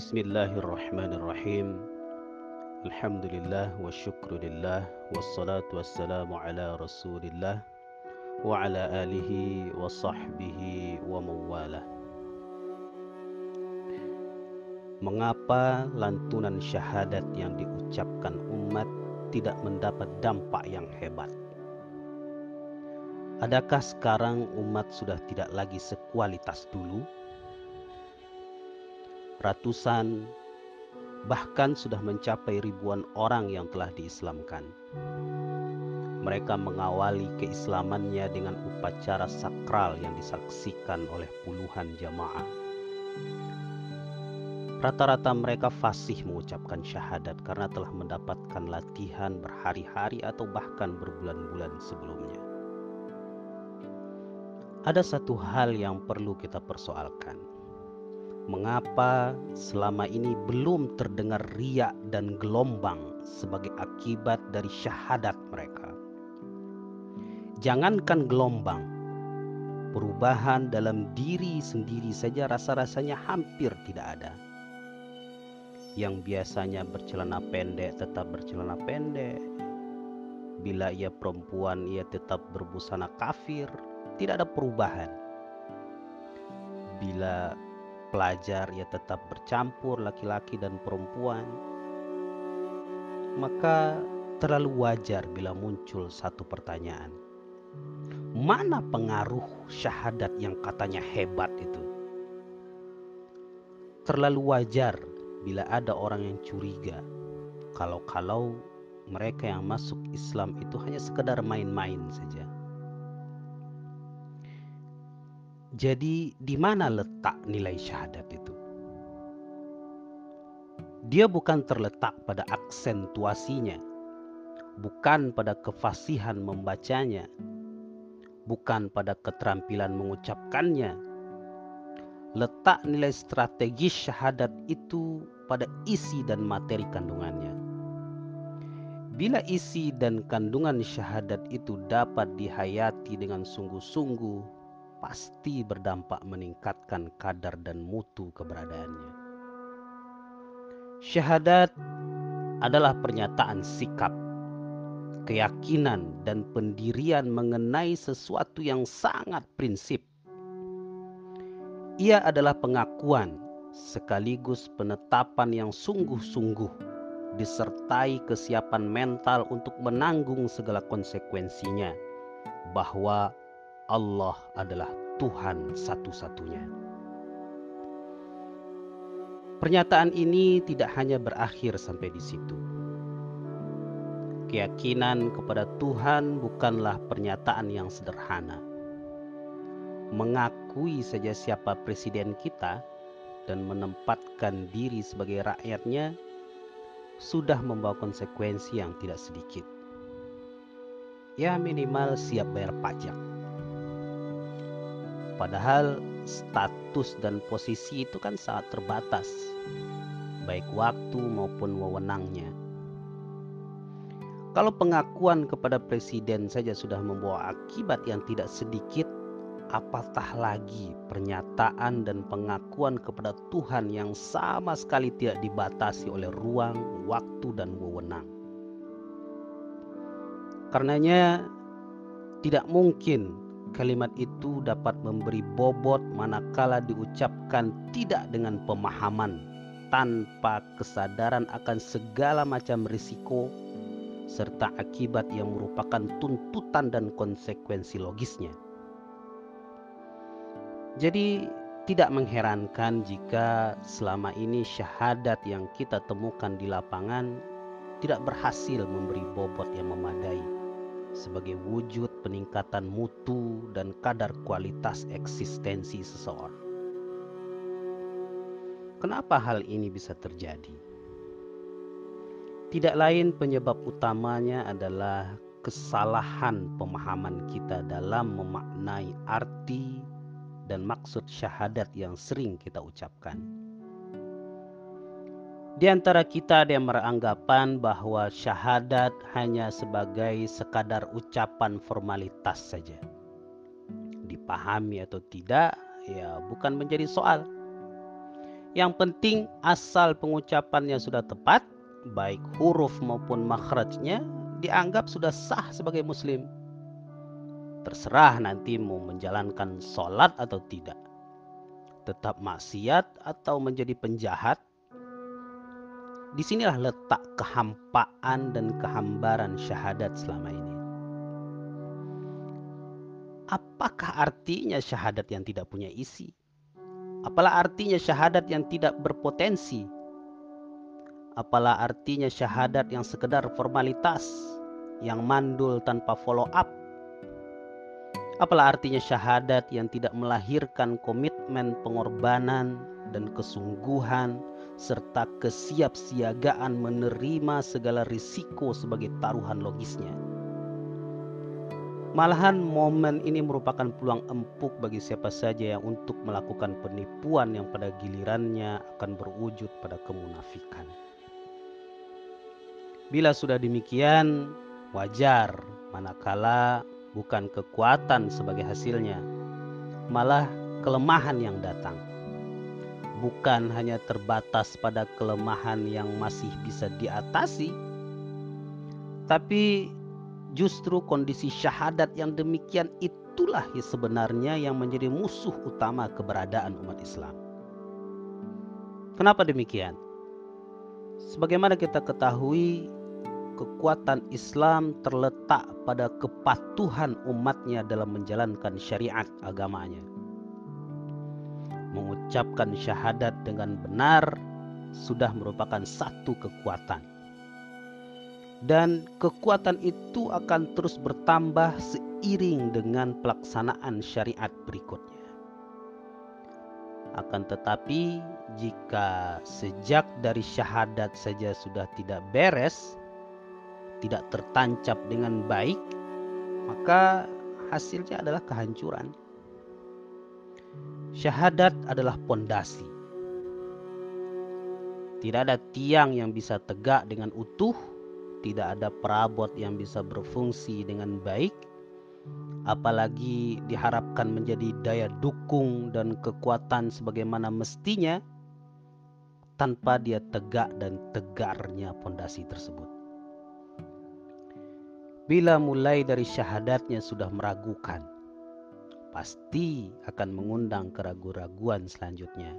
Bismillahirrahmanirrahim. Alhamdulillah wa syukrulillah wassalatu wassalamu ala Rasulillah wa ala alihi wa sahbihi wa mawalah. Mengapa lantunan syahadat yang diucapkan umat tidak mendapat dampak yang hebat? Adakah sekarang umat sudah tidak lagi sekualitas dulu? Ratusan, bahkan sudah mencapai ribuan orang yang telah diislamkan. Mereka mengawali keislamannya dengan upacara sakral yang disaksikan oleh puluhan jamaah. Rata-rata mereka fasih mengucapkan syahadat karena telah mendapatkan latihan berhari-hari atau bahkan berbulan-bulan sebelumnya. Ada satu hal yang perlu kita persoalkan mengapa selama ini belum terdengar riak dan gelombang sebagai akibat dari syahadat mereka. Jangankan gelombang, perubahan dalam diri sendiri saja rasa-rasanya hampir tidak ada. Yang biasanya bercelana pendek tetap bercelana pendek. Bila ia perempuan ia tetap berbusana kafir, tidak ada perubahan. Bila pelajar ia tetap bercampur laki-laki dan perempuan maka terlalu wajar bila muncul satu pertanyaan. Mana pengaruh syahadat yang katanya hebat itu? Terlalu wajar bila ada orang yang curiga kalau-kalau mereka yang masuk Islam itu hanya sekedar main-main saja Jadi di mana letak nilai syahadat itu? Dia bukan terletak pada aksentuasinya, bukan pada kefasihan membacanya, bukan pada keterampilan mengucapkannya. Letak nilai strategis syahadat itu pada isi dan materi kandungannya. Bila isi dan kandungan syahadat itu dapat dihayati dengan sungguh-sungguh pasti berdampak meningkatkan kadar dan mutu keberadaannya. Syahadat adalah pernyataan sikap, keyakinan, dan pendirian mengenai sesuatu yang sangat prinsip. Ia adalah pengakuan sekaligus penetapan yang sungguh-sungguh disertai kesiapan mental untuk menanggung segala konsekuensinya bahwa Allah adalah Tuhan satu-satunya. Pernyataan ini tidak hanya berakhir sampai di situ. Keyakinan kepada Tuhan bukanlah pernyataan yang sederhana. Mengakui saja siapa presiden kita dan menempatkan diri sebagai rakyatnya sudah membawa konsekuensi yang tidak sedikit. Ya minimal siap bayar pajak Padahal status dan posisi itu kan sangat terbatas, baik waktu maupun wewenangnya. Kalau pengakuan kepada presiden saja sudah membawa akibat yang tidak sedikit, apatah lagi pernyataan dan pengakuan kepada Tuhan yang sama sekali tidak dibatasi oleh ruang, waktu, dan wewenang. Karenanya, tidak mungkin kalimat itu dapat memberi bobot manakala diucapkan tidak dengan pemahaman tanpa kesadaran akan segala macam risiko serta akibat yang merupakan tuntutan dan konsekuensi logisnya. Jadi tidak mengherankan jika selama ini syahadat yang kita temukan di lapangan tidak berhasil memberi bobot yang memadai sebagai wujud peningkatan mutu dan kadar kualitas eksistensi seseorang. Kenapa hal ini bisa terjadi? Tidak lain penyebab utamanya adalah kesalahan pemahaman kita dalam memaknai arti dan maksud syahadat yang sering kita ucapkan. Di antara kita ada yang beranggapan bahwa syahadat hanya sebagai sekadar ucapan formalitas saja. Dipahami atau tidak, ya bukan menjadi soal. Yang penting asal pengucapannya sudah tepat, baik huruf maupun makhrajnya dianggap sudah sah sebagai muslim. Terserah nanti mau menjalankan sholat atau tidak. Tetap maksiat atau menjadi penjahat. Di sinilah letak kehampaan dan kehambaran syahadat selama ini. Apakah artinya syahadat yang tidak punya isi? Apalah artinya syahadat yang tidak berpotensi? Apalah artinya syahadat yang sekedar formalitas, yang mandul tanpa follow up? Apalah artinya syahadat yang tidak melahirkan komitmen pengorbanan dan kesungguhan serta kesiapsiagaan menerima segala risiko sebagai taruhan logisnya? Malahan momen ini merupakan peluang empuk bagi siapa saja yang untuk melakukan penipuan yang pada gilirannya akan berwujud pada kemunafikan. Bila sudah demikian, wajar manakala bukan kekuatan sebagai hasilnya, malah kelemahan yang datang. Bukan hanya terbatas pada kelemahan yang masih bisa diatasi, tapi Justru kondisi syahadat yang demikian itulah yang sebenarnya yang menjadi musuh utama keberadaan umat Islam. Kenapa demikian? Sebagaimana kita ketahui, kekuatan Islam terletak pada kepatuhan umatnya dalam menjalankan syariat agamanya. Mengucapkan syahadat dengan benar sudah merupakan satu kekuatan dan kekuatan itu akan terus bertambah seiring dengan pelaksanaan syariat berikutnya. Akan tetapi, jika sejak dari syahadat saja sudah tidak beres, tidak tertancap dengan baik, maka hasilnya adalah kehancuran. Syahadat adalah pondasi. Tidak ada tiang yang bisa tegak dengan utuh tidak ada perabot yang bisa berfungsi dengan baik, apalagi diharapkan menjadi daya dukung dan kekuatan sebagaimana mestinya tanpa dia tegak dan tegarnya pondasi tersebut. Bila mulai dari syahadatnya sudah meragukan, pasti akan mengundang keraguan-raguan selanjutnya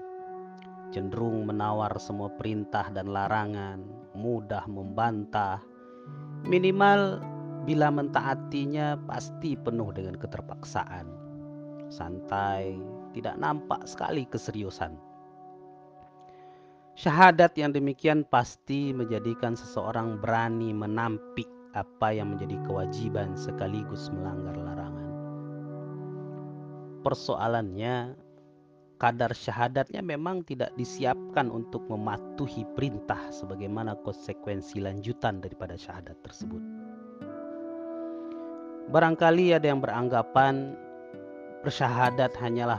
cenderung menawar semua perintah dan larangan, mudah membantah, Minimal bila mentaatinya pasti penuh dengan keterpaksaan. Santai, tidak nampak sekali keseriusan. Syahadat yang demikian pasti menjadikan seseorang berani menampik apa yang menjadi kewajiban sekaligus melanggar larangan. Persoalannya, kadar syahadatnya memang tidak disiapkan untuk mematuhi perintah sebagaimana konsekuensi lanjutan daripada syahadat tersebut. Barangkali ada yang beranggapan bersyahadat hanyalah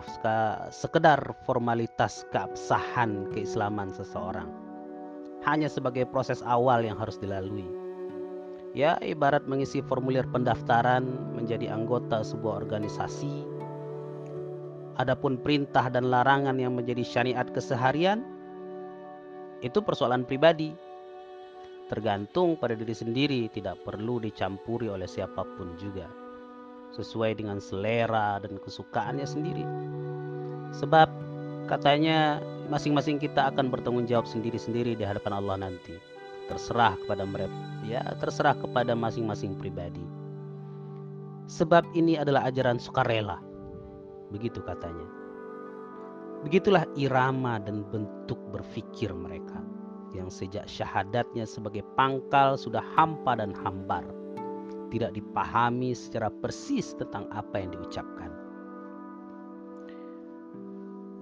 sekedar formalitas keabsahan keislaman seseorang. Hanya sebagai proses awal yang harus dilalui. Ya, ibarat mengisi formulir pendaftaran menjadi anggota sebuah organisasi Adapun perintah dan larangan yang menjadi syariat keseharian itu persoalan pribadi. Tergantung pada diri sendiri, tidak perlu dicampuri oleh siapa pun juga. Sesuai dengan selera dan kesukaannya sendiri. Sebab katanya masing-masing kita akan bertanggung jawab sendiri-sendiri di hadapan Allah nanti. Terserah kepada mereka, ya terserah kepada masing-masing pribadi. Sebab ini adalah ajaran sukarela Begitu katanya. Begitulah irama dan bentuk berfikir mereka yang sejak syahadatnya sebagai pangkal sudah hampa dan hambar. Tidak dipahami secara persis tentang apa yang diucapkan.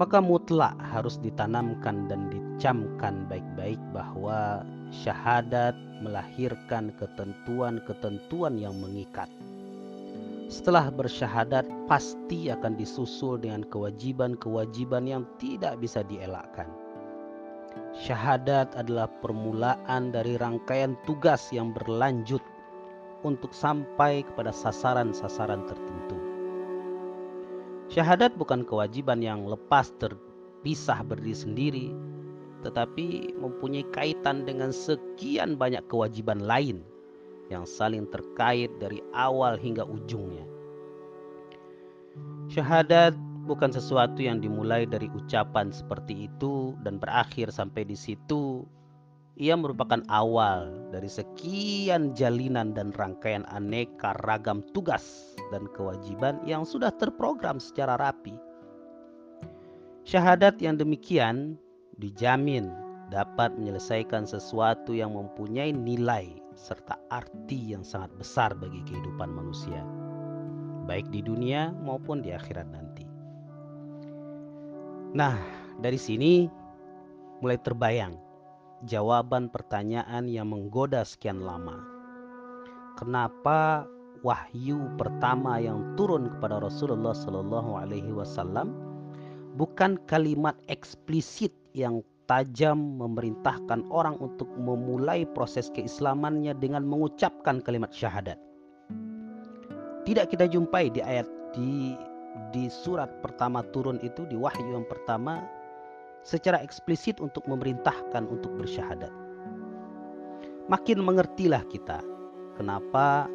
Maka mutlak harus ditanamkan dan dicamkan baik-baik bahwa syahadat melahirkan ketentuan-ketentuan yang mengikat setelah bersyahadat pasti akan disusul dengan kewajiban-kewajiban yang tidak bisa dielakkan. Syahadat adalah permulaan dari rangkaian tugas yang berlanjut untuk sampai kepada sasaran-sasaran tertentu. Syahadat bukan kewajiban yang lepas terpisah berdiri sendiri, tetapi mempunyai kaitan dengan sekian banyak kewajiban lain yang saling terkait dari awal hingga ujungnya. Syahadat bukan sesuatu yang dimulai dari ucapan seperti itu dan berakhir sampai di situ. Ia merupakan awal dari sekian jalinan dan rangkaian aneka ragam tugas dan kewajiban yang sudah terprogram secara rapi. Syahadat yang demikian dijamin dapat menyelesaikan sesuatu yang mempunyai nilai serta arti yang sangat besar bagi kehidupan manusia, baik di dunia maupun di akhirat nanti. Nah, dari sini mulai terbayang jawaban pertanyaan yang menggoda sekian lama. Kenapa wahyu pertama yang turun kepada Rasulullah Shallallahu Alaihi Wasallam bukan kalimat eksplisit yang tajam memerintahkan orang untuk memulai proses keislamannya dengan mengucapkan kalimat syahadat. Tidak kita jumpai di ayat di di surat pertama turun itu di wahyu yang pertama secara eksplisit untuk memerintahkan untuk bersyahadat. Makin mengertilah kita kenapa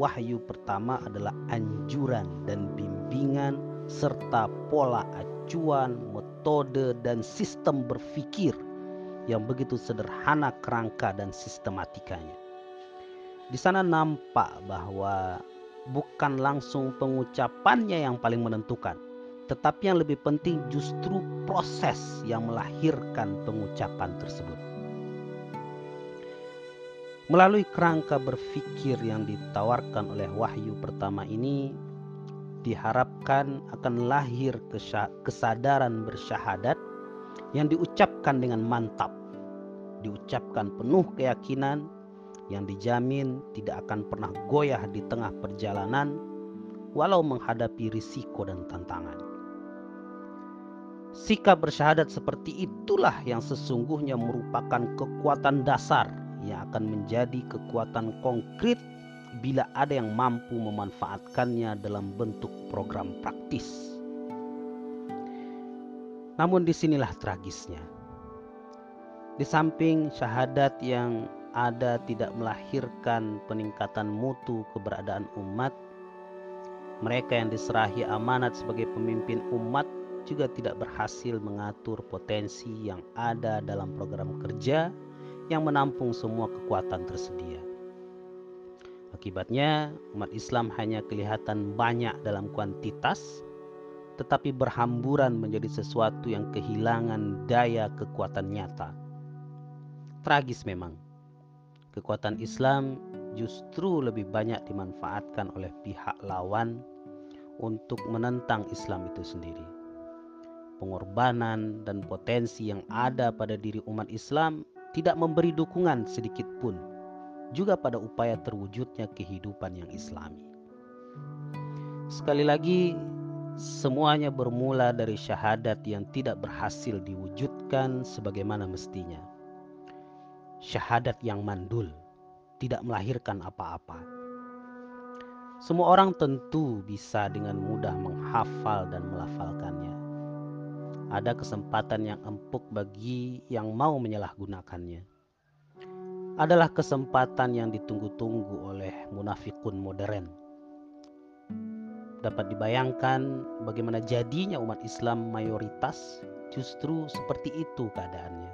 wahyu pertama adalah anjuran dan bimbingan serta pola acuan, metode dan sistem berpikir yang begitu sederhana kerangka dan sistematikanya. Di sana nampak bahwa bukan langsung pengucapannya yang paling menentukan, tetapi yang lebih penting justru proses yang melahirkan pengucapan tersebut. Melalui kerangka berpikir yang ditawarkan oleh wahyu pertama ini, diharapkan akan lahir kesadaran bersyahadat yang diucapkan dengan mantap, diucapkan penuh keyakinan yang dijamin tidak akan pernah goyah di tengah perjalanan walau menghadapi risiko dan tantangan. Sikap bersyahadat seperti itulah yang sesungguhnya merupakan kekuatan dasar yang akan menjadi kekuatan konkret bila ada yang mampu memanfaatkannya dalam bentuk program praktis. Namun di sinilah tragisnya. Di samping syahadat yang ada tidak melahirkan peningkatan mutu keberadaan umat, mereka yang diserahi amanat sebagai pemimpin umat juga tidak berhasil mengatur potensi yang ada dalam program kerja yang menampung semua kekuatan tersedia. Akibatnya, umat Islam hanya kelihatan banyak dalam kuantitas, tetapi berhamburan menjadi sesuatu yang kehilangan daya kekuatan nyata. Tragis memang, kekuatan Islam justru lebih banyak dimanfaatkan oleh pihak lawan untuk menentang Islam itu sendiri. Pengorbanan dan potensi yang ada pada diri umat Islam tidak memberi dukungan sedikit pun juga pada upaya terwujudnya kehidupan yang islami. Sekali lagi, semuanya bermula dari syahadat yang tidak berhasil diwujudkan sebagaimana mestinya. Syahadat yang mandul, tidak melahirkan apa-apa. Semua orang tentu bisa dengan mudah menghafal dan melafalkannya. Ada kesempatan yang empuk bagi yang mau menyalahgunakannya adalah kesempatan yang ditunggu-tunggu oleh munafikun modern. Dapat dibayangkan bagaimana jadinya umat Islam mayoritas justru seperti itu keadaannya.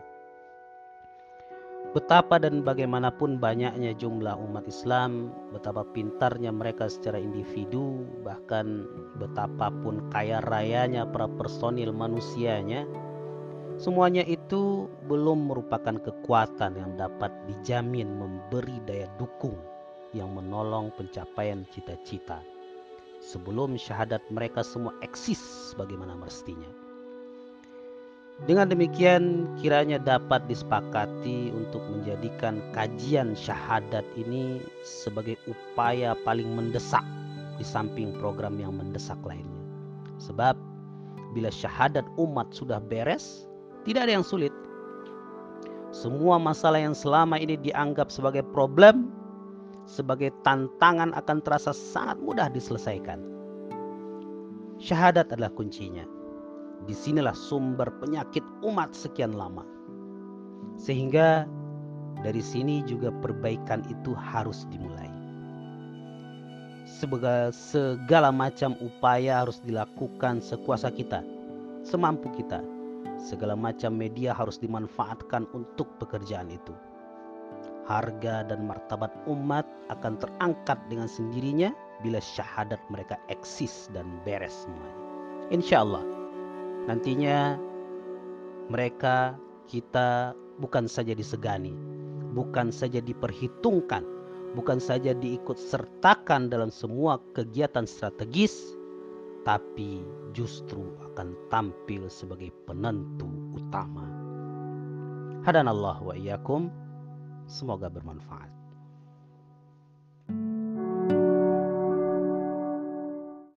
Betapa dan bagaimanapun banyaknya jumlah umat Islam, betapa pintarnya mereka secara individu, bahkan betapapun kaya rayanya para personil manusianya, Semuanya itu belum merupakan kekuatan yang dapat dijamin memberi daya dukung yang menolong pencapaian cita-cita. Sebelum syahadat mereka semua eksis bagaimana mestinya. Dengan demikian kiranya dapat disepakati untuk menjadikan kajian syahadat ini sebagai upaya paling mendesak di samping program yang mendesak lainnya. Sebab bila syahadat umat sudah beres, tidak ada yang sulit. Semua masalah yang selama ini dianggap sebagai problem, sebagai tantangan akan terasa sangat mudah diselesaikan. Syahadat adalah kuncinya. Di sinilah sumber penyakit umat sekian lama. Sehingga dari sini juga perbaikan itu harus dimulai. Sebagai segala macam upaya harus dilakukan sekuasa kita, semampu kita. Segala macam media harus dimanfaatkan untuk pekerjaan itu. Harga dan martabat umat akan terangkat dengan sendirinya bila syahadat mereka eksis dan beres semuanya. Insya Allah nantinya mereka kita bukan saja disegani, bukan saja diperhitungkan, bukan saja diikut sertakan dalam semua kegiatan strategis, tapi justru akan tampil sebagai penentu utama. Hadanallah wa iyyakum. Semoga bermanfaat.